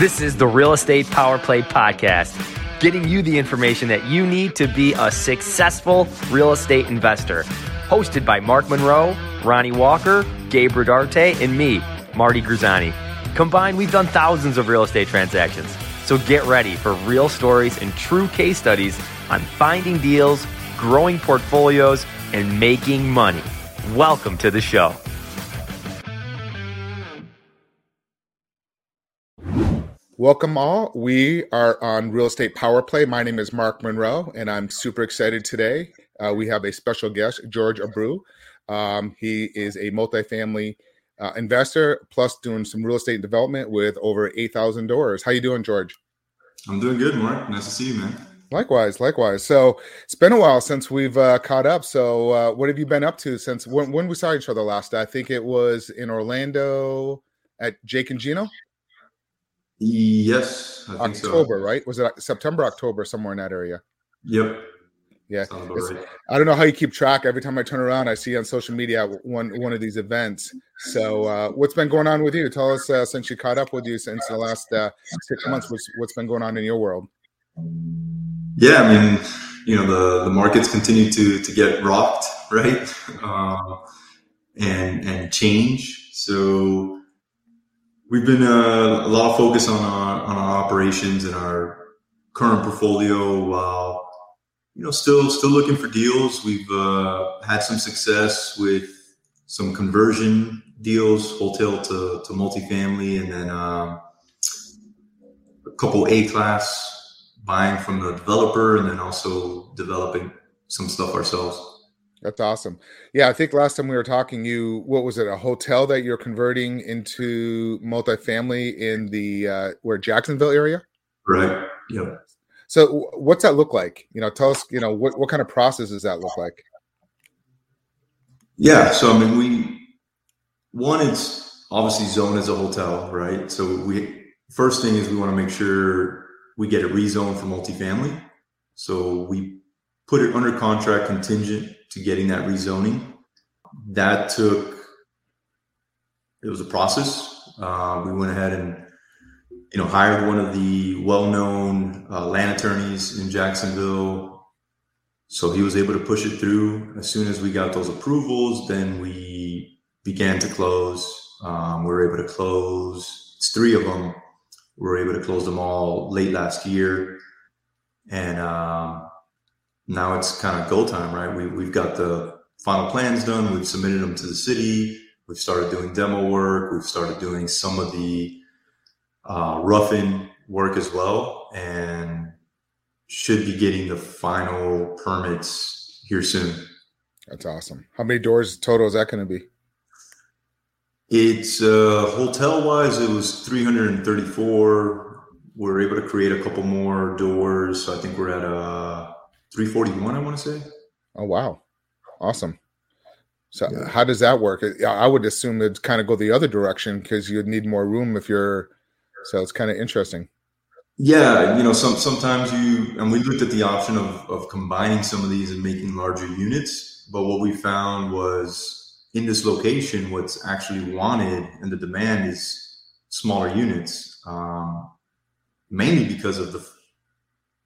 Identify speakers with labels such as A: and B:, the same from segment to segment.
A: This is the Real Estate Power Play Podcast, getting you the information that you need to be a successful real estate investor. Hosted by Mark Monroe, Ronnie Walker, Gabe Rodarte, and me, Marty Grizzanti. Combined, we've done thousands of real estate transactions. So get ready for real stories and true case studies on finding deals, growing portfolios, and making money. Welcome to the show.
B: Welcome all. We are on Real Estate Power Play. My name is Mark Monroe, and I'm super excited today. Uh, we have a special guest, George Abreu. Um, he is a multifamily uh, investor, plus doing some real estate development with over 8,000 doors. How you doing, George?
C: I'm doing good, Mark. Nice to see you, man.
B: Likewise, likewise. So it's been a while since we've uh, caught up. So uh, what have you been up to since when, when we saw each other last? I think it was in Orlando at Jake and Gino.
C: Yes,
B: October, so. right? Was it September, October, somewhere in that area?
C: Yep.
B: Yeah, right. I don't know how you keep track. Every time I turn around, I see on social media one one of these events. So, uh, what's been going on with you? Tell us uh, since you caught up with you since the last uh, six months. What's what's been going on in your world?
C: Yeah, I mean, you know, the the markets continue to to get rocked, right, um, and and change. So We've been uh, a lot of focus on our on our operations and our current portfolio while you know still still looking for deals. We've uh, had some success with some conversion deals, hotel to, to multifamily, and then um, a couple A class buying from the developer, and then also developing some stuff ourselves.
B: That's awesome. Yeah, I think last time we were talking, you what was it? A hotel that you're converting into multifamily in the uh, where Jacksonville area?
C: Right. Yeah.
B: So, what's that look like? You know, tell us. You know, what what kind of process does that look like?
C: Yeah. So, I mean, we one, it's obviously zoned as a hotel, right? So, we first thing is we want to make sure we get a rezone for multifamily. So we put it under contract contingent to getting that rezoning. That took, it was a process. Uh, we went ahead and, you know, hired one of the well-known uh, land attorneys in Jacksonville. So he was able to push it through. As soon as we got those approvals, then we began to close. Um, we were able to close it's three of them. We were able to close them all late last year. And um, now it's kind of go time, right? We, we've got the final plans done. We've submitted them to the city. We've started doing demo work. We've started doing some of the uh, roughing work as well, and should be getting the final permits here soon.
B: That's awesome. How many doors total is that going to be?
C: It's uh, hotel wise, it was 334. We're able to create a couple more doors. So I think we're at a uh, 341, I want to say.
B: Oh, wow. Awesome. So yeah. how does that work? I would assume it'd kind of go the other direction because you'd need more room if you're. So it's kind of interesting.
C: Yeah, you know, some sometimes you and we looked at the option of of combining some of these and making larger units, but what we found was in this location, what's actually wanted and the demand is smaller units, um, mainly because of the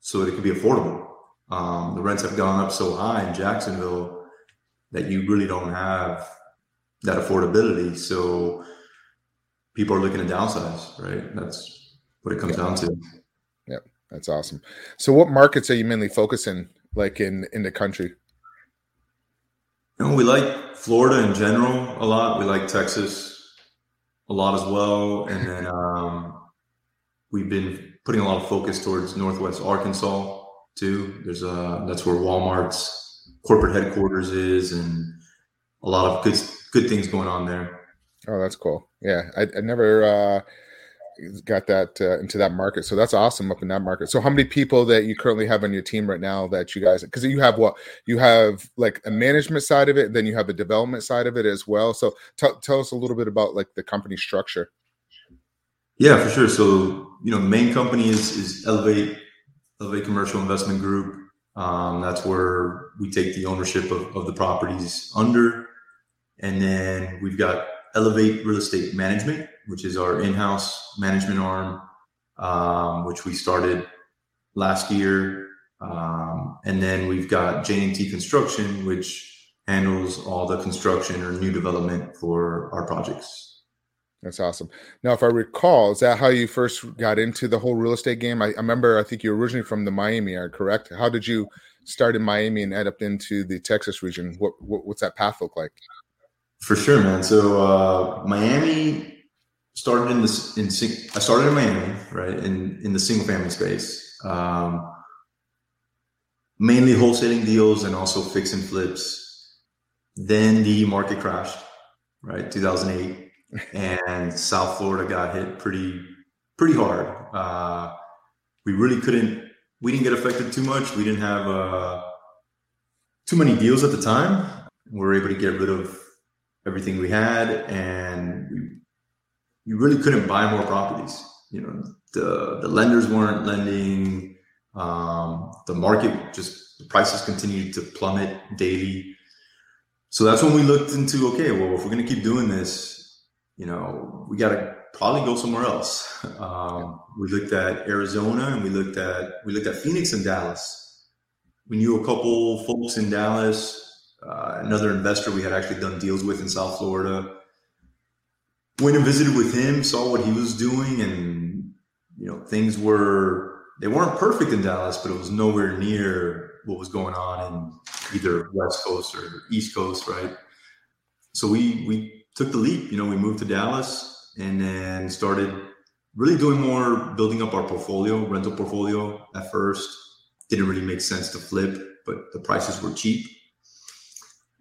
C: so that it can be affordable. Um, the rents have gone up so high in Jacksonville that you really don't have that affordability. So people are looking to downsize, right? That's what it comes down to.
B: Yep, that's awesome. So, what markets are you mainly focusing, like in in the country?
C: You know, we like Florida in general a lot. We like Texas a lot as well, and then um, we've been putting a lot of focus towards Northwest Arkansas too. There's a that's where Walmart's corporate headquarters is, and a lot of good good things going on there.
B: Oh, that's cool. Yeah, I, I never uh, got that uh, into that market, so that's awesome up in that market. So, how many people that you currently have on your team right now that you guys? Because you have what you have like a management side of it, then you have a development side of it as well. So, t- tell us a little bit about like the company structure.
C: Yeah, for sure. So, you know, the main company is is Elevate of a commercial investment group. Um, that's where we take the ownership of, of the properties under. And then we've got Elevate Real Estate Management, which is our in house management arm. um, which we started last year. Um, and then we've got J&T Construction, which handles all the construction or new development for our projects.
B: That's awesome. Now, if I recall, is that how you first got into the whole real estate game? I, I remember, I think you're originally from the Miami area, correct? How did you start in Miami and end up into the Texas region? What, what what's that path look like?
C: For sure, man. So uh, Miami started in this. In I started in Miami, right, in in the single family space, um, mainly wholesaling deals and also fix and flips. Then the market crashed, right, 2008, and South Florida got hit pretty pretty hard. Uh, we really couldn't. We didn't get affected too much. We didn't have uh, too many deals at the time. We were able to get rid of everything we had, and we, really couldn't buy more properties. You know, the the lenders weren't lending. Um, the market just the prices continued to plummet daily. So that's when we looked into okay, well, if we're going to keep doing this, you know, we got to probably go somewhere else. Um, we looked at Arizona and we looked at we looked at Phoenix and Dallas. We knew a couple folks in Dallas uh, another investor we had actually done deals with in South Florida. Went and visited with him, saw what he was doing, and you know things were they weren't perfect in Dallas, but it was nowhere near what was going on in either West Coast or East Coast, right? So we we took the leap. You know, we moved to Dallas and then started really doing more building up our portfolio, rental portfolio. At first, didn't really make sense to flip, but the prices were cheap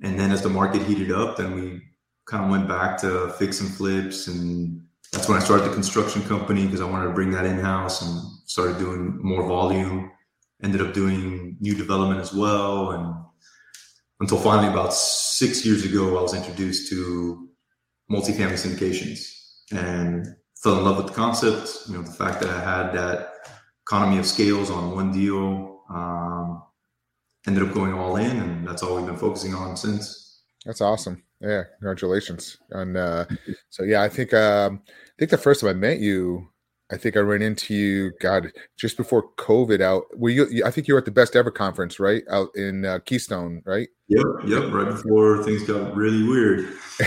C: and then as the market heated up, then we kind of went back to fix and flips. And that's when I started the construction company because I wanted to bring that in house and started doing more volume. Ended up doing new development as well. And until finally, about six years ago, I was introduced to multifamily syndications and fell in love with the concept. You know, the fact that I had that economy of scales on one deal. Um, ended up going all in, and that's all we've been focusing on since.
B: That's awesome. Yeah, congratulations. And uh, so yeah, I think um, I think the first time I met you, I think I ran into you. God, just before COVID out. Were you? I think you were at the Best Ever conference, right? Out in uh, Keystone, right?
C: Yep, yep. Right before things got really weird.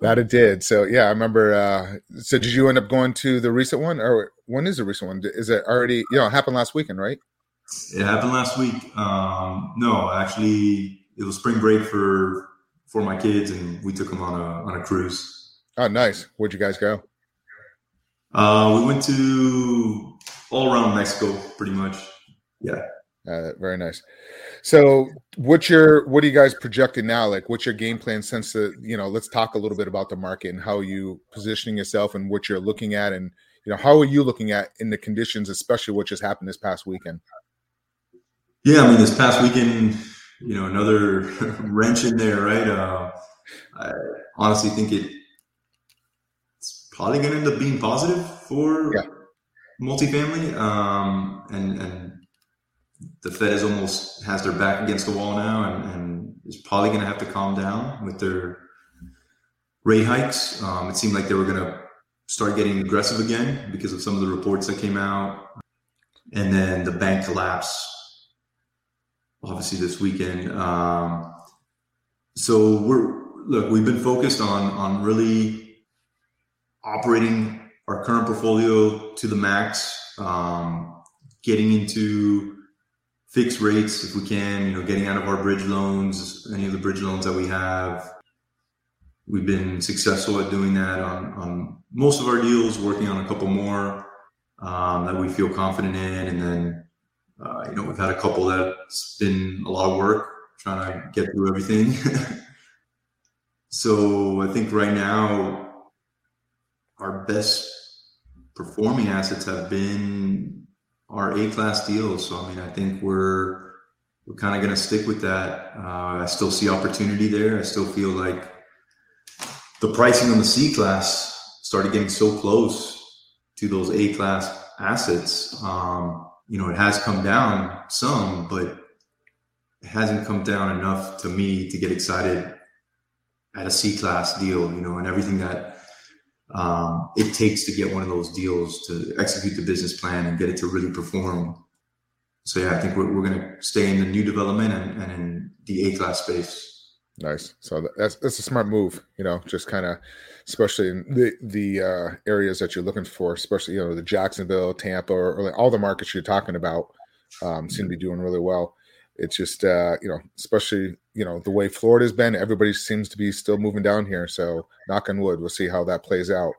B: that it did. So yeah, I remember. Uh, so did you end up going to the recent one, or when is the recent one? Is it already? You know, it happened last weekend, right?
C: It happened last week. Um, no, actually, it was spring break for for my kids, and we took them on a on a cruise.
B: Oh, nice! Where'd you guys go?
C: Uh, we went to all around Mexico, pretty much. Yeah.
B: Uh, very nice. So, what's your what are you guys projecting now? Like, what's your game plan since the you know? Let's talk a little bit about the market and how you positioning yourself and what you're looking at, and you know, how are you looking at in the conditions, especially what just happened this past weekend?
C: Yeah, I mean, this past weekend, you know, another wrench in there, right? Uh, I honestly think it probably going to end up being positive for yeah. multifamily, um, and and the Fed is almost has their back against the wall now, and, and is probably going to have to calm down with their rate hikes. Um, it seemed like they were going to start getting aggressive again because of some of the reports that came out, and then the bank collapse obviously this weekend. Um, so we're look, we've been focused on on really operating our current portfolio to the max, um, getting into fixed rates if we can. You know, getting out of our bridge loans, any of the bridge loans that we have. We've been successful at doing that on, on most of our deals, working on a couple more um, that we feel confident in, and then uh, you know, we've had a couple that's been a lot of work trying to get through everything. so I think right now our best performing assets have been our A class deals. So I mean, I think we're we're kind of going to stick with that. Uh, I still see opportunity there. I still feel like the pricing on the C class started getting so close to those A class assets. Um, you know, it has come down some, but it hasn't come down enough to me to get excited at a C class deal, you know, and everything that um, it takes to get one of those deals to execute the business plan and get it to really perform. So yeah, I think we're, we're going to stay in the new development and, and in the A class space.
B: Nice. So that's that's a smart move. You know, just kind of, especially in the the uh, areas that you're looking for, especially you know the Jacksonville, Tampa, or, or all the markets you're talking about um, seem to be doing really well. It's just uh, you know, especially you know the way Florida's been, everybody seems to be still moving down here. So knock on wood, we'll see how that plays out.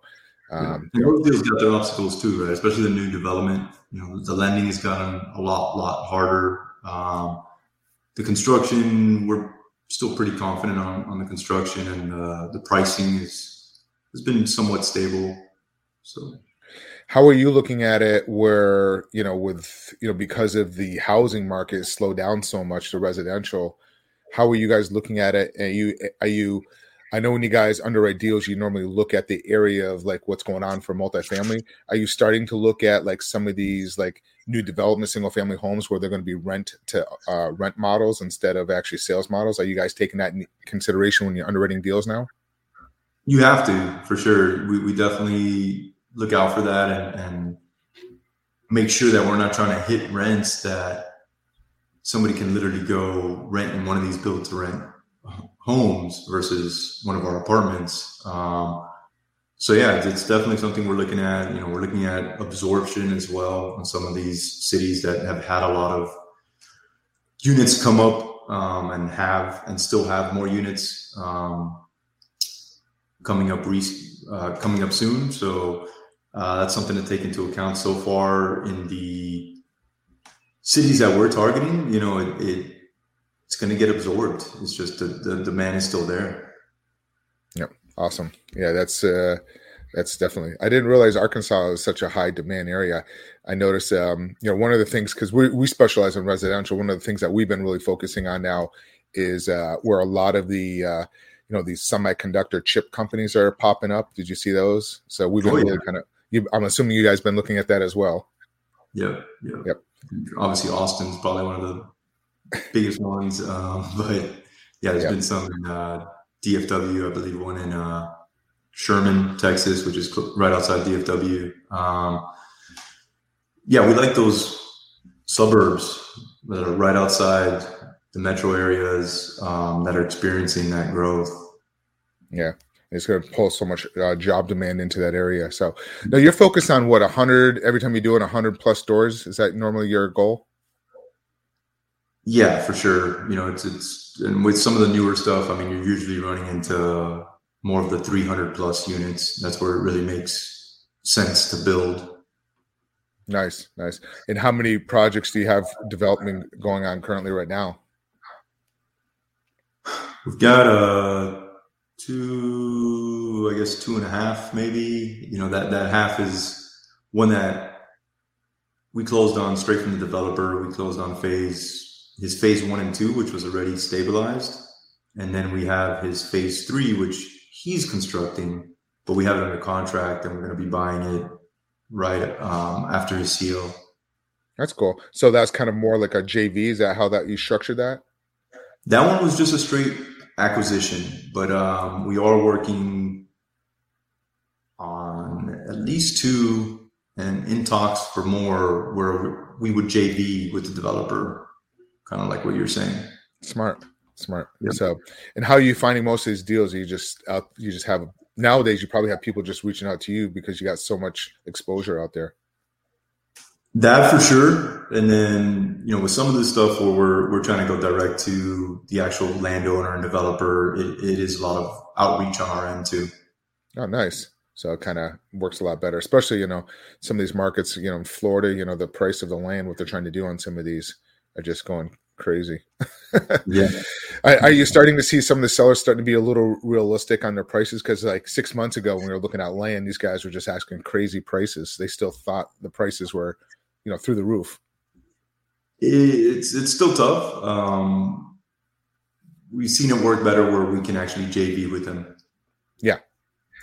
C: Um, yeah. Those got their obstacles too, right? Especially the new development. You know, the lending has gotten a lot, lot harder. Um, the construction, we're still pretty confident on, on the construction, and uh, the pricing is has been somewhat stable. So
B: how are you looking at it where you know with you know because of the housing market slowed down so much the residential how are you guys looking at it? Are you are you i know when you guys underwrite deals you normally look at the area of like what's going on for multifamily. Are you starting to look at like some of these like new development single family homes where they're going to be rent to uh, rent models instead of actually sales models? Are you guys taking that in consideration when you're underwriting deals now?
C: You have to for sure. We, we definitely look out for that and, and make sure that we're not trying to hit rents that somebody can literally go rent in one of these build to rent homes versus one of our apartments. Um, so yeah, it's definitely something we're looking at. You know, we're looking at absorption as well in some of these cities that have had a lot of units come up um, and have and still have more units um, coming up re- uh, coming up soon. So uh, that's something to take into account. So far in the cities that we're targeting, you know, it, it it's going to get absorbed. It's just the, the demand is still there.
B: Yep, awesome. Yeah, that's uh, that's definitely. I didn't realize Arkansas is such a high demand area. I noticed, um, you know, one of the things because we we specialize in residential. One of the things that we've been really focusing on now is uh, where a lot of the uh, you know these semiconductor chip companies are popping up. Did you see those? So we've been oh, yeah. really kind of you, I'm assuming you guys been looking at that as well.
C: Yep. Yep. Yep. Obviously, Austin's probably one of the biggest ones, um, but yeah, there's yep. been some in uh, DFW, I believe, one in uh, Sherman, Texas, which is right outside DFW. Um, yeah, we like those suburbs that are right outside the metro areas um, that are experiencing that growth.
B: Yeah, it's going to pull so much uh, job demand into that area. So now you're focused on what 100 every time you do it 100 plus stores. Is that normally your goal?
C: Yeah, for sure. You know, it's it's and with some of the newer stuff, I mean, you're usually running into more of the 300 plus units. That's where it really makes sense to build.
B: Nice, nice. And how many projects do you have development going on currently right now?
C: We've got a two, I guess two and a half, maybe. You know, that that half is one that we closed on straight from the developer. We closed on phase his phase one and two, which was already stabilized, and then we have his phase three, which he's constructing, but we have it under contract, and we're going to be buying it right um, after his seal.
B: That's cool. So that's kind of more like a JV. Is that how that you structured that?
C: That one was just a straight acquisition, but um, we are working on at least two and in talks for more where we would JV with the developer, kind of like what you're saying.
B: Smart, smart. Yep. So, and how are you finding most of these deals? You just out, you just have nowadays. You probably have people just reaching out to you because you got so much exposure out there.
C: That for sure. And then, you know, with some of this stuff where we're, we're trying to go direct to the actual landowner and developer, it, it is a lot of outreach on our end too.
B: Oh, nice. So it kind of works a lot better, especially, you know, some of these markets, you know, in Florida, you know, the price of the land, what they're trying to do on some of these are just going crazy.
C: yeah.
B: Are, you starting to see some of the sellers starting to be a little realistic on their prices? Because like six months ago, when we were looking at land, these guys were just asking crazy prices. They still thought the prices were you know through the roof?
C: It's it's still tough. Um, we've seen it work better where we can actually JV with them.
B: Yeah,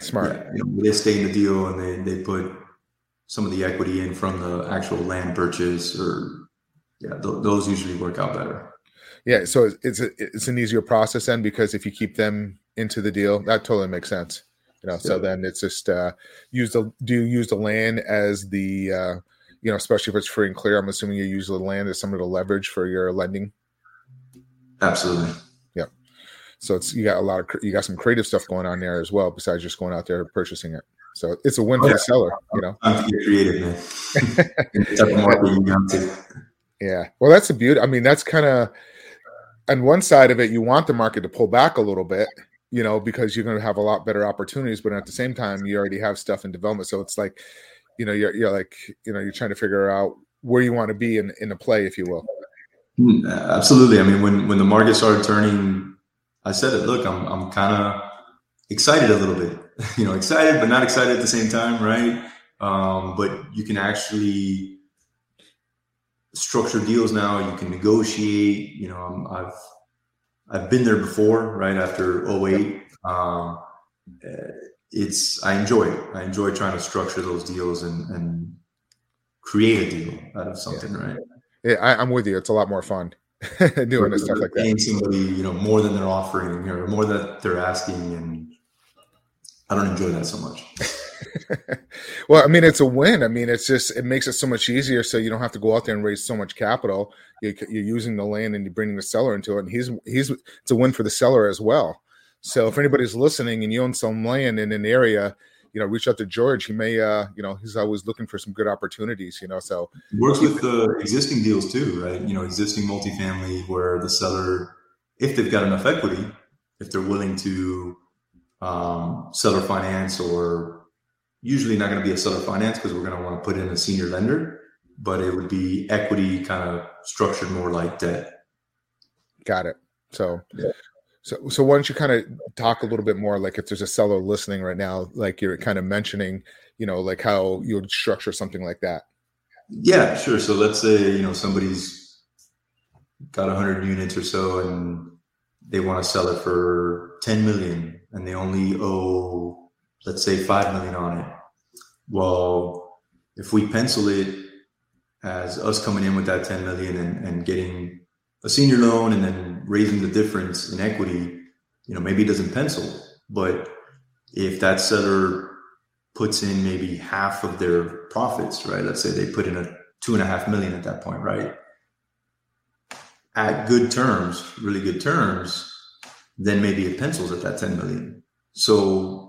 B: smart. Yeah,
C: you know, they stay in the deal and they they put some of the equity in from the actual land purchase, or yeah, th- those usually work out better.
B: Yeah, so it's a, it's an easier process then because if you keep them into the deal, that totally makes sense. You know, so then it's just uh, use the do you use the land as the uh, you know, especially if it's free and clear. I'm assuming you use the land as some of the leverage for your lending.
C: Absolutely.
B: Yeah. So it's you got a lot of you got some creative stuff going on there as well besides just going out there purchasing it. So it's a win oh, for yeah. the seller, you know.
C: I'm creative, man.
B: yeah. Well, that's the beauty. I mean, that's kind of on one side of it, you want the market to pull back a little bit, you know, because you're going to have a lot better opportunities. But at the same time, you already have stuff in development, so it's like, you know, you're you're like, you know, you're trying to figure out where you want to be in in a play, if you will.
C: Hmm, absolutely. I mean, when when the market started turning, I said it. Look, I'm I'm kind of excited a little bit. You know, excited but not excited at the same time, right? Um, but you can actually structure deals now. You can negotiate. You know, i have I've been there before, right after 08. Um, it's I enjoy it. I enjoy trying to structure those deals and, and create a deal out of something, yeah. right?
B: Yeah, I, am with you. It's a lot more fun doing this stuff like that.
C: Paying somebody, you know, more than they're offering or more than they're asking, and I don't enjoy that so much.
B: well, I mean, it's a win. I mean, it's just it makes it so much easier, so you don't have to go out there and raise so much capital. You're, you're using the land and you're bringing the seller into it, and he's he's it's a win for the seller as well. So if anybody's listening and you own some land in an area, you know, reach out to George. He may, uh, you know, he's always looking for some good opportunities. You know, so
C: works with the existing deals too, right? You know, existing multifamily where the seller, if they've got enough equity, if they're willing to um, seller finance or usually not going to be a seller finance because we're going to want to put in a senior lender, but it would be equity kind of structured more like debt.
B: Got it. So, yeah. So, so why don't you kind of talk a little bit more, like if there's a seller listening right now, like you're kind of mentioning, you know, like how you would structure something like that.
C: Yeah, sure. So let's say you know somebody's got 100 units or so, and they want to sell it for 10 million, and they only owe let's say 5 million on it. Well, if we pencil it as us coming in with that 10 million and, and getting a senior loan and then raising the difference in equity, you know, maybe it doesn't pencil. But if that seller puts in maybe half of their profits, right? Let's say they put in a two and a half million at that point, right? At good terms, really good terms, then maybe it pencils at that 10 million. So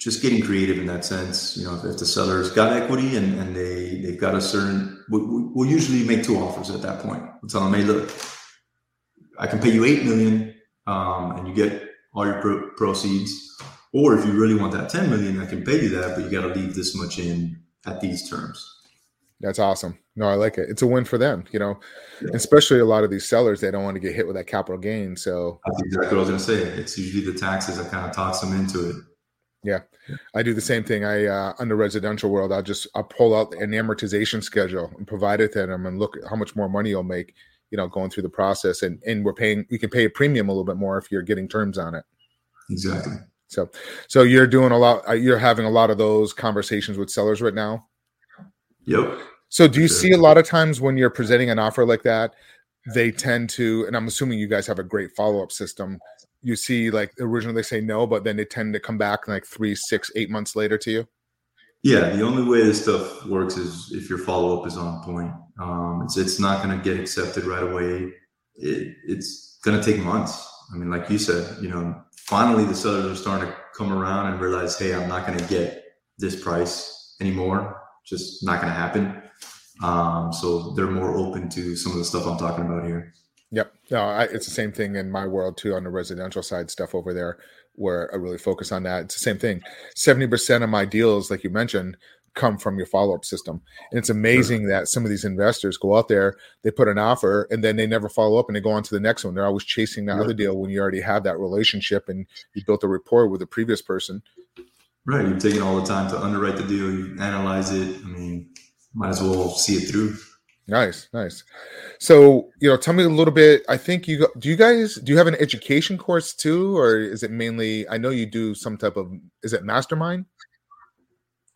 C: just getting creative in that sense. You know, if, if the seller's got equity and, and they they've got a certain, we, we'll usually make two offers at that point. We'll tell them, hey, look, I can pay you eight million, um, and you get all your pro- proceeds. Or if you really want that ten million, I can pay you that, but you got to leave this much in at these terms.
B: That's awesome. No, I like it. It's a win for them, you know, yeah. especially a lot of these sellers, they don't want to get hit with that capital gain. So
C: that's exactly what I was going to say. It's usually the taxes that kind of talks them into it.
B: Yeah, I do the same thing. I uh, on the residential world, I'll just I'll pull out an amortization schedule and provide it to them and look at how much more money you'll make. You know, going through the process, and and we're paying. You can pay a premium a little bit more if you're getting terms on it.
C: Exactly.
B: So, so you're doing a lot. Uh, you're having a lot of those conversations with sellers right now.
C: Yep.
B: So, do you sure. see a lot of times when you're presenting an offer like that, they tend to, and I'm assuming you guys have a great follow up system you see like originally they say no, but then they tend to come back like three, six, eight months later to you?
C: Yeah, the only way this stuff works is if your follow up is on point. Um, it's it's not going to get accepted right away. It, it's going to take months. I mean, like you said, you know, finally the sellers are starting to come around and realize, hey, I'm not going to get this price anymore. Just not going to happen. Um, so they're more open to some of the stuff I'm talking about here.
B: No, I, it's the same thing in my world too on the residential side stuff over there where I really focus on that. It's the same thing. 70% of my deals, like you mentioned, come from your follow-up system. And it's amazing sure. that some of these investors go out there, they put an offer and then they never follow up and they go on to the next one. They're always chasing that other deal when you already have that relationship and you built a rapport with the previous person.
C: Right. You're taking all the time to underwrite the deal, you analyze it. I mean, might as well see it through.
B: Nice, nice. So, you know, tell me a little bit. I think you do you guys do you have an education course too, or is it mainly? I know you do some type of. Is it mastermind?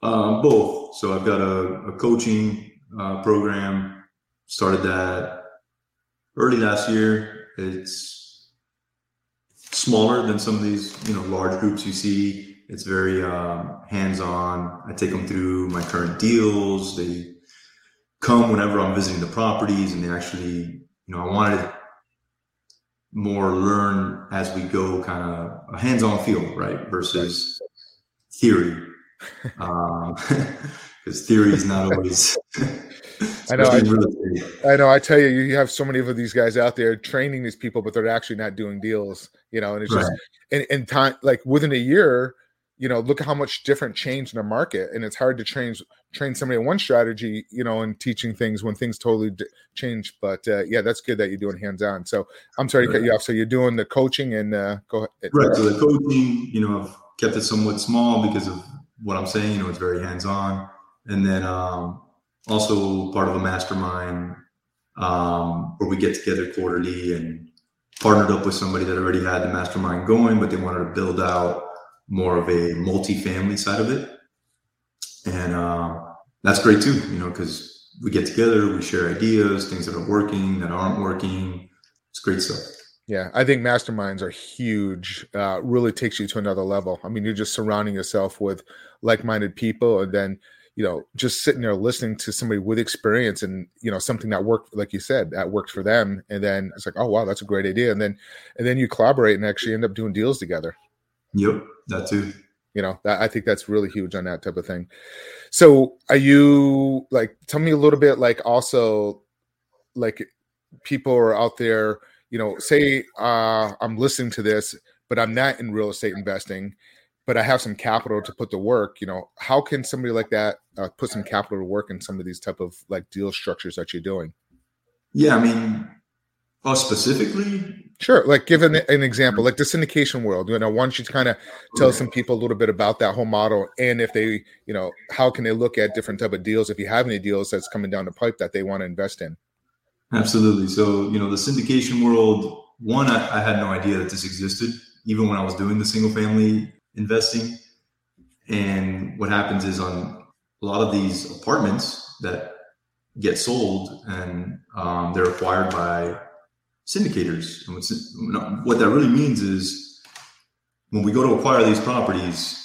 C: Uh, both. So I've got a, a coaching uh, program. Started that early last year. It's smaller than some of these, you know, large groups you see. It's very um, hands on. I take them through my current deals. They come whenever I'm visiting the properties, and they actually, you know, I wanted more learn as we go, kind of a hands on feel, right? Versus theory. Because um, theory is not always.
B: I know. I, I, know. I tell you, you have so many of these guys out there training these people, but they're actually not doing deals. You know, and it's right. just in, in time, like within a year, you know, look at how much different change in the market, and it's hard to train train somebody on one strategy, you know, and teaching things when things totally d- change. But uh, yeah, that's good that you're doing hands on. So I'm sorry right. to cut you off. So you're doing the coaching and uh, go ahead.
C: Right. So the coaching, you know, I've kept it somewhat small because of what I'm saying. You know, it's very hands on, and then um, also part of a mastermind um, where we get together quarterly and partnered up with somebody that already had the mastermind going, but they wanted to build out more of a multi-family side of it. And uh, that's great too, you know, because we get together, we share ideas, things that are working, that aren't working. It's great stuff.
B: Yeah, I think masterminds are huge. Uh, really takes you to another level. I mean, you're just surrounding yourself with like-minded people, and then you know, just sitting there listening to somebody with experience and you know something that worked, like you said, that worked for them, and then it's like, oh wow, that's a great idea, and then and then you collaborate and actually end up doing deals together.
C: Yep, that too.
B: You know, that, I think that's really huge on that type of thing. So, are you like? Tell me a little bit, like also, like people are out there. You know, say uh, I'm listening to this, but I'm not in real estate investing but I have some capital to put to work. You know, how can somebody like that uh, put some capital to work in some of these type of like deal structures that you're doing?
C: Yeah, I mean, well, specifically,
B: sure. Like, give an, an example, like the syndication world. You know, why don't you kind of tell some people a little bit about that whole model, and if they, you know, how can they look at different type of deals if you have any deals that's coming down the pipe that they want to invest in?
C: Absolutely. So, you know, the syndication world. One, I, I had no idea that this existed, even when I was doing the single family investing. And what happens is on a lot of these apartments that get sold and um, they're acquired by syndicators. And what that really means is when we go to acquire these properties,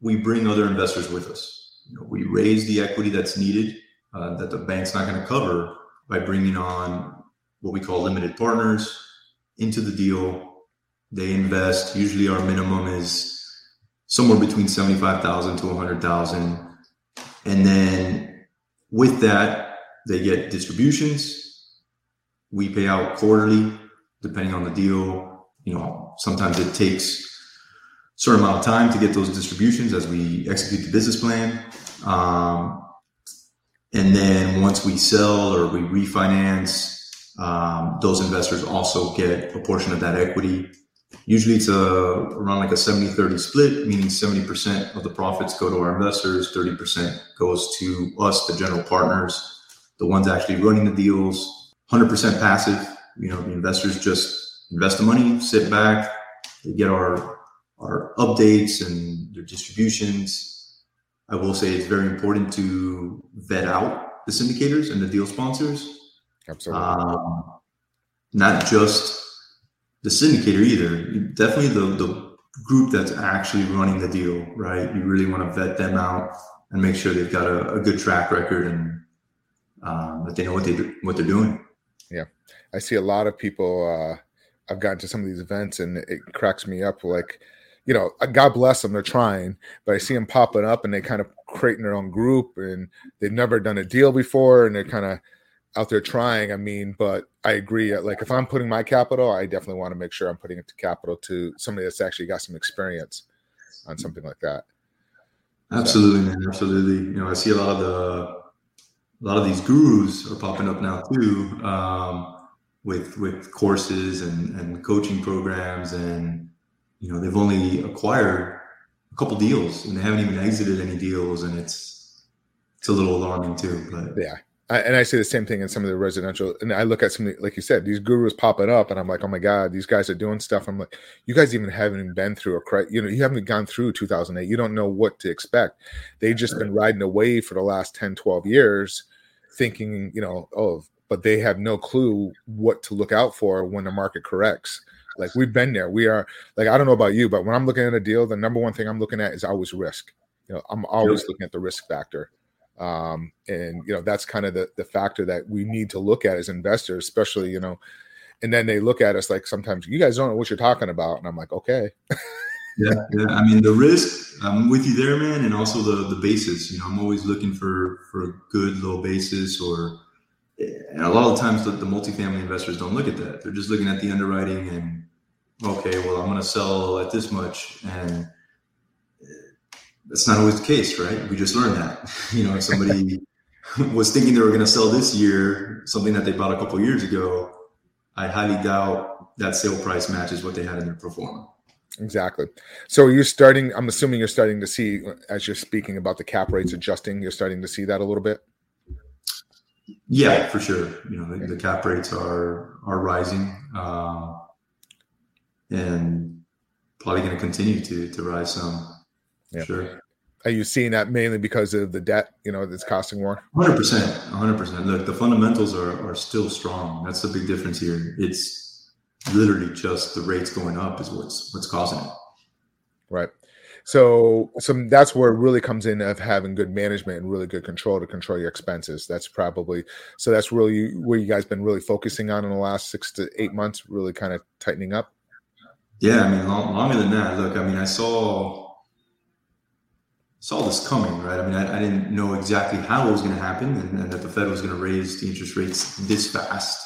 C: we bring other investors with us. You know, we raise the equity that's needed uh, that the bank's not going to cover by bringing on what we call limited partners into the deal they invest. Usually, our minimum is somewhere between seventy-five thousand to one hundred thousand, and then with that, they get distributions. We pay out quarterly, depending on the deal. You know, sometimes it takes a certain amount of time to get those distributions as we execute the business plan. Um, and then once we sell or we refinance, um, those investors also get a portion of that equity Usually it's a, around like a 70 30 split, meaning 70% of the profits go to our investors, 30% goes to us, the general partners, the ones actually running the deals, 100% passive. You know, the investors just invest the money, sit back, they get our, our updates and their distributions. I will say it's very important to vet out the syndicators and the deal sponsors.
B: Absolutely. Um,
C: not just the syndicator either. Definitely the the group that's actually running the deal, right? You really want to vet them out and make sure they've got a, a good track record and um, that they know what they do, what they're doing.
B: I see a lot of people. Uh, I've gotten to some of these events and it cracks me up. Like, you know, uh, God bless them, they're trying, but I see them popping up and they kind of creating their own group and they've never done a deal before and they're kind of out there trying. I mean, but I agree. Uh, like if I'm putting my capital, I definitely want to make sure I'm putting it to capital to somebody that's actually got some experience on something like that.
C: Absolutely, man. Absolutely. You know, I see a lot of the a lot of these gurus are popping up now too, um, with with courses and and coaching programs, and you know they've only acquired a couple deals and they haven't even exited any deals, and it's it's a little alarming too. But
B: yeah, I, and I say the same thing in some of the residential. And I look at some, like you said, these gurus popping up, and I'm like, oh my god, these guys are doing stuff. I'm like, you guys even haven't been through a, you know, you haven't gone through 2008. You don't know what to expect. They've just been riding away for the last 10, 12 years, thinking, you know, oh, but they have no clue what to look out for when the market corrects. Like we've been there. We are like I don't know about you, but when I'm looking at a deal, the number one thing I'm looking at is always risk. You know, I'm always looking at the risk factor. Um, and you know, that's kind of the the factor that we need to look at as investors, especially, you know, and then they look at us like sometimes you guys don't know what you're talking about. And I'm like, okay.
C: yeah, yeah. I mean the risk, I'm with you there, man, and also the the basis. You know, I'm always looking for for a good low basis or and a lot of times the, the multifamily investors don't look at that. They're just looking at the underwriting and okay, well, I'm going to sell at this much, and uh, that's not always the case, right? We just learned that. You know, if somebody was thinking they were going to sell this year something that they bought a couple years ago, I highly doubt that sale price matches what they had in their pro forma.
B: Exactly. So you're starting. I'm assuming you're starting to see, as you're speaking about the cap rates adjusting, you're starting to see that a little bit.
C: Yeah, for sure. You know, the, the cap rates are are rising, uh, and probably going to continue to to rise some. Yeah. Sure.
B: Are you seeing that mainly because of the debt? You know, that's costing more.
C: Hundred percent, hundred percent. Look, the fundamentals are are still strong. That's the big difference here. It's literally just the rates going up is what's what's causing it.
B: Right. So, so that's where it really comes in of having good management and really good control to control your expenses. That's probably so. That's really where you guys been really focusing on in the last six to eight months, really kind of tightening up.
C: Yeah, I mean, long, longer than that. Look, I mean, I saw saw this coming, right? I mean, I, I didn't know exactly how it was going to happen, and, and, that the Fed was going to raise the interest rates this fast.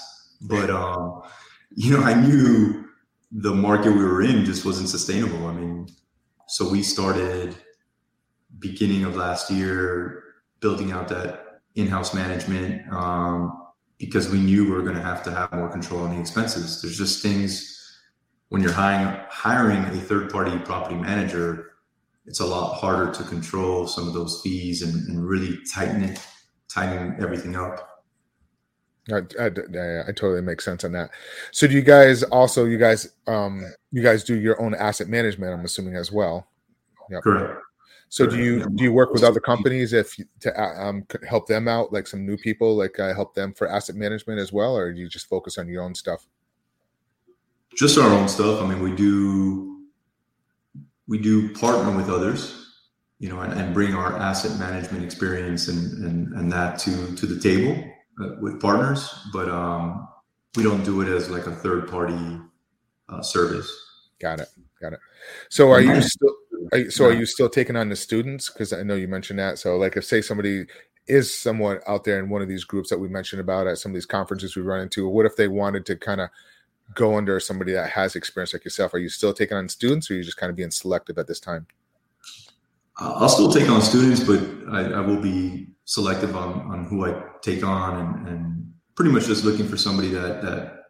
C: But um, you know, I knew the market we were in just wasn't sustainable. I mean so we started beginning of last year building out that in-house management um, because we knew we were going to have to have more control on the expenses. There's just things when you're hiring hiring a third-party property manager, it's a lot harder to control some of those fees and, and really tighten it, tighten everything up.
B: I, I, I, totally make sense on that. So do you guys also you guys um you guys do your own asset management? I'm assuming as well.
C: Yep. Correct.
B: So Correct. do you do you work with other companies if to uh, um help them out like some new people like uh, help them for asset management as well, or do you just focus on your own stuff?
C: Just our own stuff. I mean, we do we do partner with others, you know, and, and bring our asset management experience and and and that to to the table uh, with partners, but um, we don't do it as like a third party uh, service.
B: Got it. Got it. So are you still? Are you, so are you still taking on the students? Because I know you mentioned that. So like, if say somebody is someone out there in one of these groups that we mentioned about at some of these conferences we run into, what if they wanted to kind of go under somebody that has experience like yourself? Are you still taking on students, or are you just kind of being selective at this time?
C: I'll still take on students, but I, I will be selective on, on who I take on and, and pretty much just looking for somebody that, that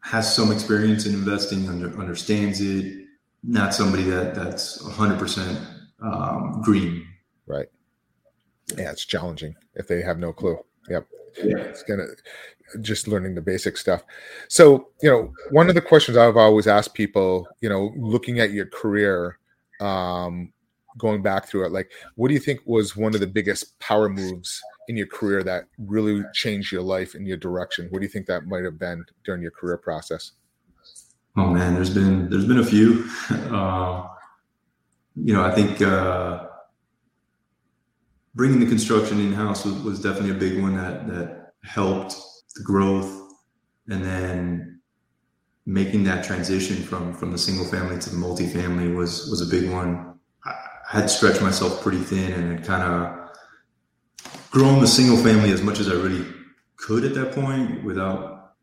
C: has some experience in investing, under, understands it, not somebody that that's 100% um, green.
B: Right. Yeah, it's challenging if they have no clue. Yep. Yeah. It's gonna just learning the basic stuff. So, you know, one of the questions I've always asked people, you know, looking at your career, um, going back through it, like, what do you think was one of the biggest power moves in your career that really changed your life and your direction? What do you think that might have been during your career process?
C: Oh man, there's been there's been a few. Uh, you know, I think uh, bringing the construction in house was, was definitely a big one that that helped the growth, and then making that transition from from the single family to the multifamily was was a big one had stretched myself pretty thin and had kind of grown the single family as much as I really could at that point without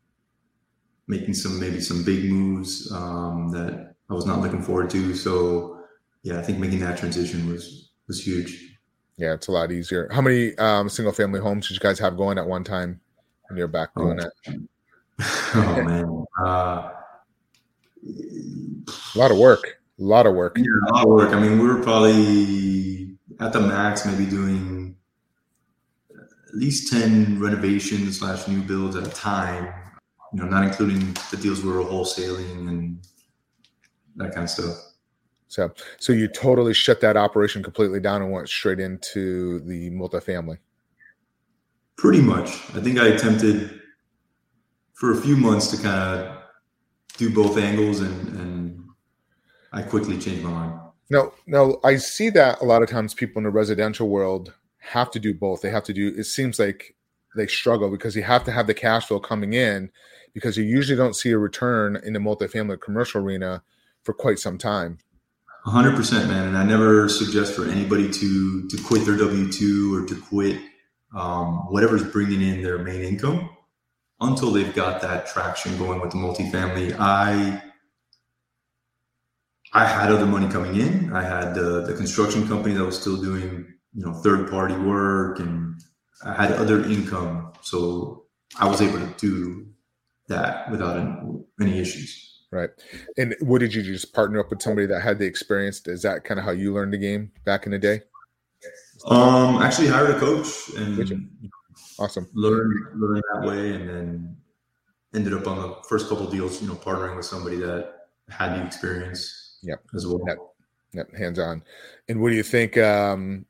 C: making some maybe some big moves um, that I was not looking forward to. So yeah, I think making that transition was was huge.
B: Yeah, it's a lot easier. How many um, single family homes did you guys have going at one time when you're back doing oh. that?
C: oh man, uh,
B: a lot of work. A lot of work.
C: Yeah, a lot of work. I mean, we were probably at the max, maybe doing at least 10 renovations slash new builds at a time, you know, not including the deals we were wholesaling and that kind of stuff.
B: So, so you totally shut that operation completely down and went straight into the multifamily.
C: Pretty much. I think I attempted for a few months to kind of do both angles, and and I quickly changed my mind.
B: No, no, I see that a lot of times people in the residential world have to do both. They have to do. It seems like they struggle because you have to have the cash flow coming in because you usually don't see a return in the multifamily commercial arena for quite some time.
C: 100% man and i never suggest for anybody to to quit their w2 or to quit um, whatever's bringing in their main income until they've got that traction going with the multifamily i i had other money coming in i had the the construction company that was still doing you know third party work and i had other income so i was able to do that without any issues
B: Right. And what did you just partner up with somebody that had the experience? Is that kind of how you learned the game back in the day?
C: Um, actually hired a coach and
B: awesome.
C: Learned learned that way, and then ended up on the first couple deals. You know, partnering with somebody that had the experience.
B: Yep.
C: As well.
B: Yep. yep. Hands on. And what do you think? Um,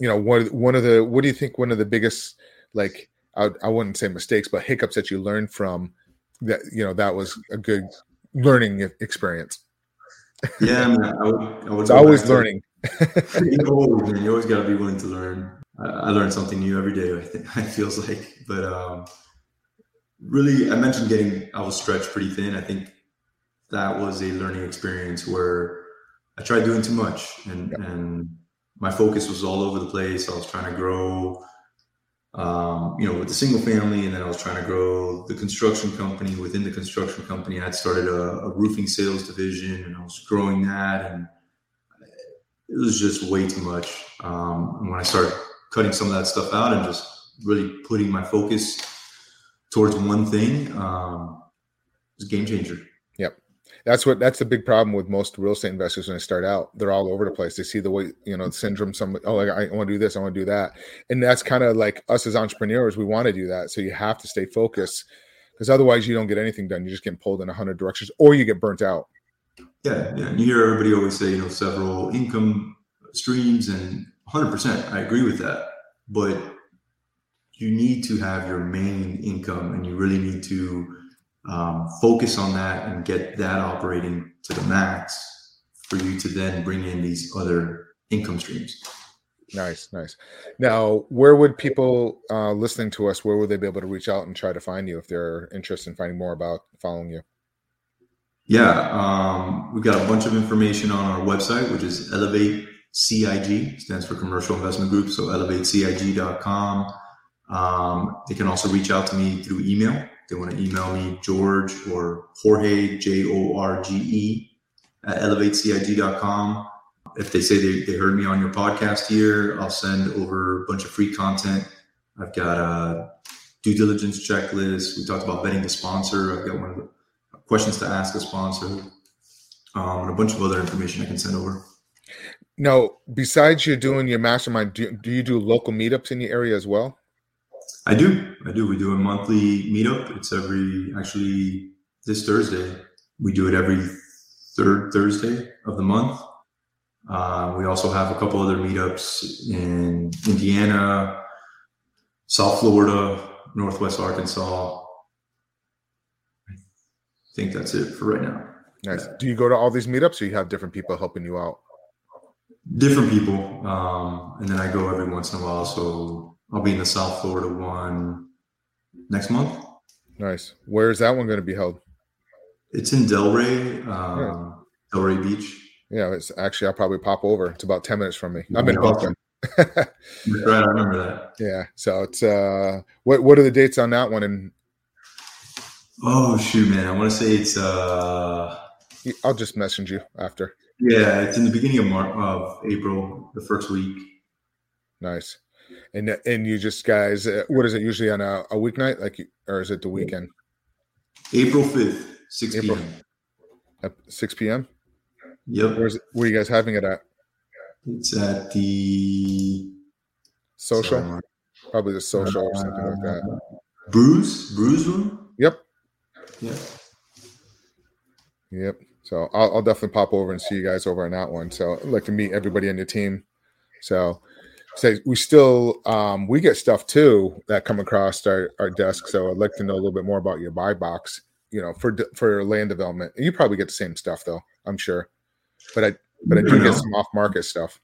B: you know, one one of the what do you think one of the biggest like I, I wouldn't say mistakes, but hiccups that you learned from that you know that was a good learning experience.
C: Yeah, man, I would, I would
B: it's always learning.
C: you, always, always got to be willing to learn. I, I, learn something new every day. I think it feels like, but um, really, I mentioned getting. I was stretched pretty thin. I think that was a learning experience where I tried doing too much, and yep. and my focus was all over the place. I was trying to grow um, you know, with the single family, and then I was trying to grow the construction company within the construction company. I'd started a, a roofing sales division, and I was growing that, and it was just way too much. Um, and when I started cutting some of that stuff out and just really putting my focus towards one thing, um, it was a game changer
B: that's what that's the big problem with most real estate investors when they start out. They're all over the place. They see the way you know the syndrome. Some oh, like, I want to do this, I want to do that, and that's kind of like us as entrepreneurs. We want to do that, so you have to stay focused because otherwise you don't get anything done. You're just getting pulled in a hundred directions, or you get burnt out.
C: Yeah, yeah. And you hear everybody always say, you know, several income streams, and 100. percent I agree with that, but you need to have your main income, and you really need to um, focus on that and get that operating to the max for you to then bring in these other income streams.
B: Nice, nice. Now, where would people uh, listening to us, where would they be able to reach out and try to find you if they're interested in finding more about following you?
C: Yeah, um, we've got a bunch of information on our website, which is Elevate CIG, stands for Commercial Investment Group. So elevatecig.com. Um, they can also reach out to me through email they want to email me, George or Jorge, J O R G E, at elevatecig.com. If they say they, they heard me on your podcast here, I'll send over a bunch of free content. I've got a due diligence checklist. We talked about vetting the sponsor. I've got one of the questions to ask a sponsor, um, and a bunch of other information I can send over.
B: Now, besides you doing your mastermind, do, do you do local meetups in your area as well?
C: I do. I do. We do a monthly meetup. It's every actually this Thursday. We do it every third Thursday of the month. Uh, we also have a couple other meetups in Indiana, South Florida, Northwest Arkansas. I think that's it for right now.
B: Nice. Do you go to all these meetups or you have different people helping you out?
C: Different people. Um, and then I go every once in a while. So I'll be in the South Florida one next month.
B: Nice. Where is that one going to be held?
C: It's in Delray, um, yeah. Delray Beach.
B: Yeah, it's actually I'll probably pop over. It's about ten minutes from me. I've been Brooklyn.
C: right, I remember that.
B: Yeah. So it's uh, what what are the dates on that one? And
C: oh shoot, man, I want to say it's uh,
B: I'll just message you after.
C: Yeah, it's in the beginning of March of April, the first week.
B: Nice and and you just guys, uh, what is it usually on a, a weeknight, like, or is it the weekend?
C: April fifth, six April, p.m.
B: At six p.m.
C: Yep.
B: Where's where are you guys having it at?
C: It's at the
B: social, so, probably the social uh, or something like that.
C: Uh, Bruce, Bruce room.
B: Yep.
C: Yep.
B: Yep. So I'll, I'll, definitely pop over and see you guys over on that one. So I'd like to meet everybody on your team. So say we still um, we get stuff too that come across our, our desk. So I'd like to know a little bit more about your buy box you know, for for land development. You probably get the same stuff though, I'm sure. But I but I do get some off market stuff.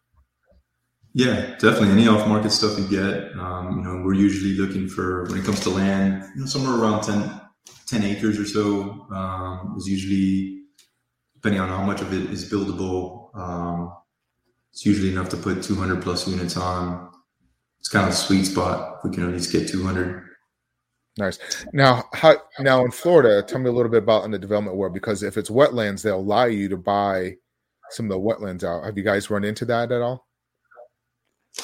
C: Yeah, definitely. Any off market stuff you get, um, you know, we're usually looking for when it comes to land, you know, somewhere around 10, 10 acres or so um, is usually depending on how much of it is buildable. Um, it's usually enough to put 200 plus units on. It's kind of a sweet spot. We can at least get 200.
B: Nice. Now, how now in Florida? Tell me a little bit about in the development world because if it's wetlands, they'll allow you to buy some of the wetlands out. Have you guys run into that at all?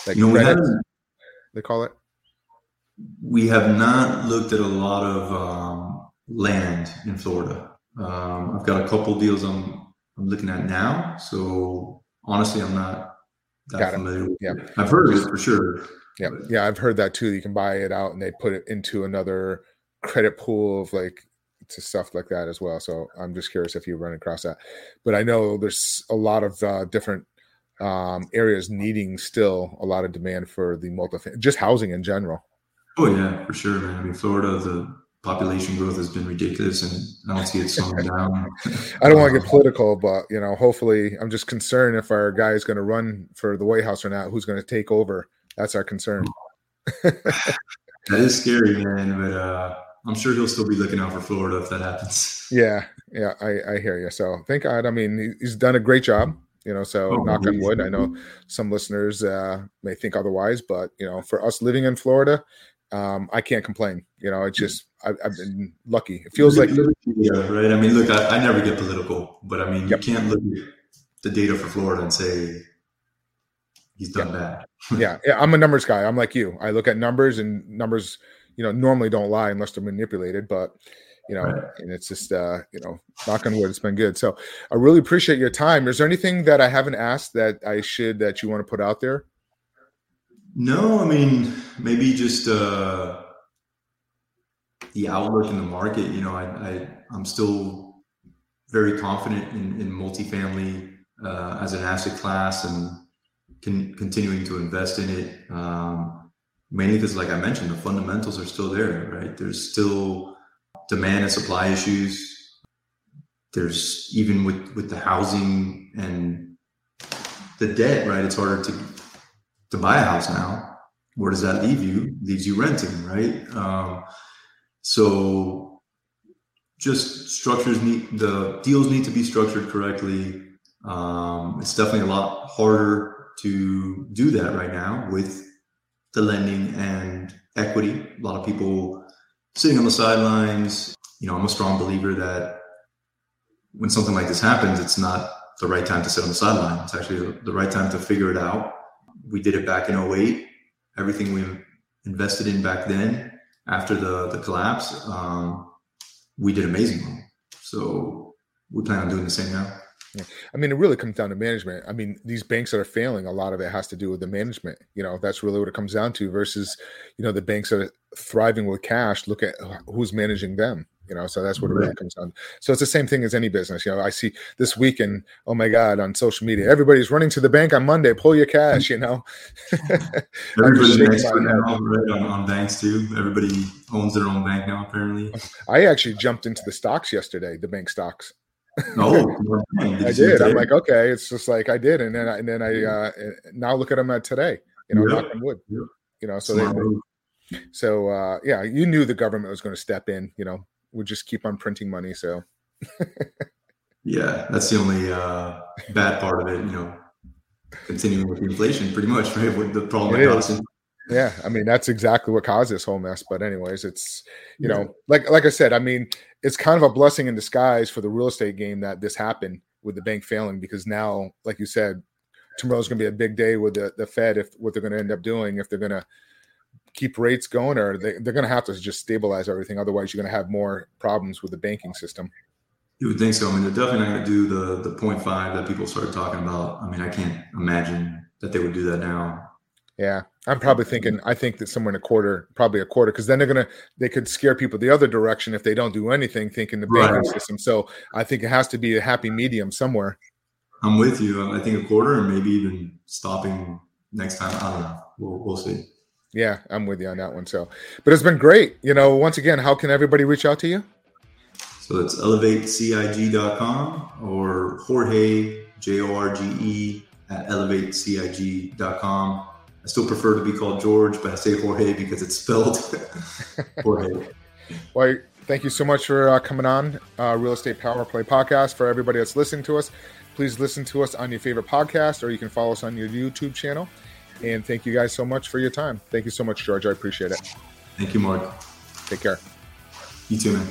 C: Like you know,
B: they call it.
C: We have not looked at a lot of um, land in Florida. Um, I've got a couple deals I'm I'm looking at now. So honestly, I'm not that got familiar. It.
B: Yeah,
C: I've heard it for sure.
B: Yeah, yeah, I've heard that too. You can buy it out and they put it into another credit pool of like to stuff like that as well. So I'm just curious if you run across that. But I know there's a lot of uh, different um, areas needing still a lot of demand for the multi just housing in general.
C: Oh yeah, for sure, man. I mean, Florida, the population growth has been ridiculous, and I don't see it slowing down.
B: I don't want to get political, but you know, hopefully, I'm just concerned if our guy is going to run for the White House or not. Who's going to take over? That's our concern.
C: that is scary, man. But uh, I'm sure he'll still be looking out for Florida if that happens.
B: Yeah, yeah, I, I hear you. So thank God. I mean, he's done a great job. You know, so oh, knock on wood. I know some listeners uh, may think otherwise, but you know, for us living in Florida, um, I can't complain. You know, it's just I've, I've been lucky. It feels like
C: yeah, right. I mean, look, I, I, never get political, but I mean, yep. you can't look at the data for Florida and say he's done
B: bad. yeah, yeah, I'm a numbers guy. I'm like you. I look at numbers, and numbers, you know, normally don't lie unless they're manipulated. But you know, right. and it's just uh, you know, knock on wood, it's been good. So I really appreciate your time. Is there anything that I haven't asked that I should that you want to put out there?
C: No, I mean maybe just uh, the outlook in the market. You know, I, I am still very confident in, in multifamily uh, as an asset class and can, continuing to invest in it. Um, mainly because, like I mentioned, the fundamentals are still there. Right, there's still demand and supply issues. There's even with with the housing and the debt, right? It's harder to to buy a house now. Where does that leave you? Leaves you renting, right? Um, so just structures need the deals need to be structured correctly. Um, it's definitely a lot harder to do that right now with the lending and equity. A lot of people sitting on the sidelines. You know, I'm a strong believer that when something like this happens, it's not the right time to sit on the sideline. It's actually the right time to figure it out. We did it back in 08. Everything we invested in back then, after the, the collapse, um, we did amazing. So we plan on doing the same now.
B: Yeah. I mean, it really comes down to management. I mean, these banks that are failing, a lot of it has to do with the management. You know, that's really what it comes down to versus, you know, the banks that are thriving with cash. Look at who's managing them. You know, so that's what it really comes down. So it's the same thing as any business. You know, I see this weekend, oh my God, on social media, everybody's running to the bank on Monday, pull your cash. You know,
C: everybody's now, on, on banks too. Everybody owns their own bank now, apparently.
B: I actually jumped into the stocks yesterday, the bank stocks.
C: Oh,
B: I did. I'm like, okay, it's just like I did, and then I, and then I uh, now look at them at today. You know, yeah. knock on wood. Yeah. You know, so they, so uh, yeah, you knew the government was going to step in. You know, would just keep on printing money. So
C: yeah, that's the only uh, bad part of it. You know, continuing with the inflation, pretty much, right? With the problem
B: it yeah, I mean that's exactly what caused this whole mess. But anyways, it's you yeah. know, like like I said, I mean, it's kind of a blessing in disguise for the real estate game that this happened with the bank failing because now, like you said, tomorrow's going to be a big day with the, the Fed if what they're going to end up doing if they're going to keep rates going or they, they're going to have to just stabilize everything. Otherwise, you're going to have more problems with the banking system.
C: You would think so. I mean, they're definitely not going to do the the 0.5 that people started talking about. I mean, I can't imagine that they would do that now.
B: Yeah, I'm probably thinking. I think that somewhere in a quarter, probably a quarter, because then they're gonna they could scare people the other direction if they don't do anything, thinking the banking right. system. So I think it has to be a happy medium somewhere.
C: I'm with you. I think a quarter, and maybe even stopping next time. I don't know. We'll we'll see.
B: Yeah, I'm with you on that one. So, but it's been great. You know, once again, how can everybody reach out to you?
C: So it's elevatecig.com or Jorge, J O R G E, at elevatecig.com. I still prefer to be called George, but I say Jorge because it's spelled Jorge.
B: Well, thank you so much for uh, coming on uh, Real Estate Power Play podcast. For everybody that's listening to us, please listen to us on your favorite podcast or you can follow us on your YouTube channel. And thank you guys so much for your time. Thank you so much, George. I appreciate it.
C: Thank you, Mark.
B: Take care.
C: You too, man.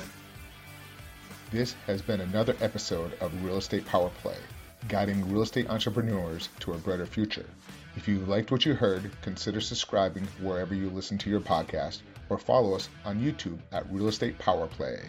B: This has been another episode of Real Estate Power Play, guiding real estate entrepreneurs to a brighter future. If you liked what you heard, consider subscribing wherever you listen to your podcast or follow us on YouTube at Real Estate Power Play.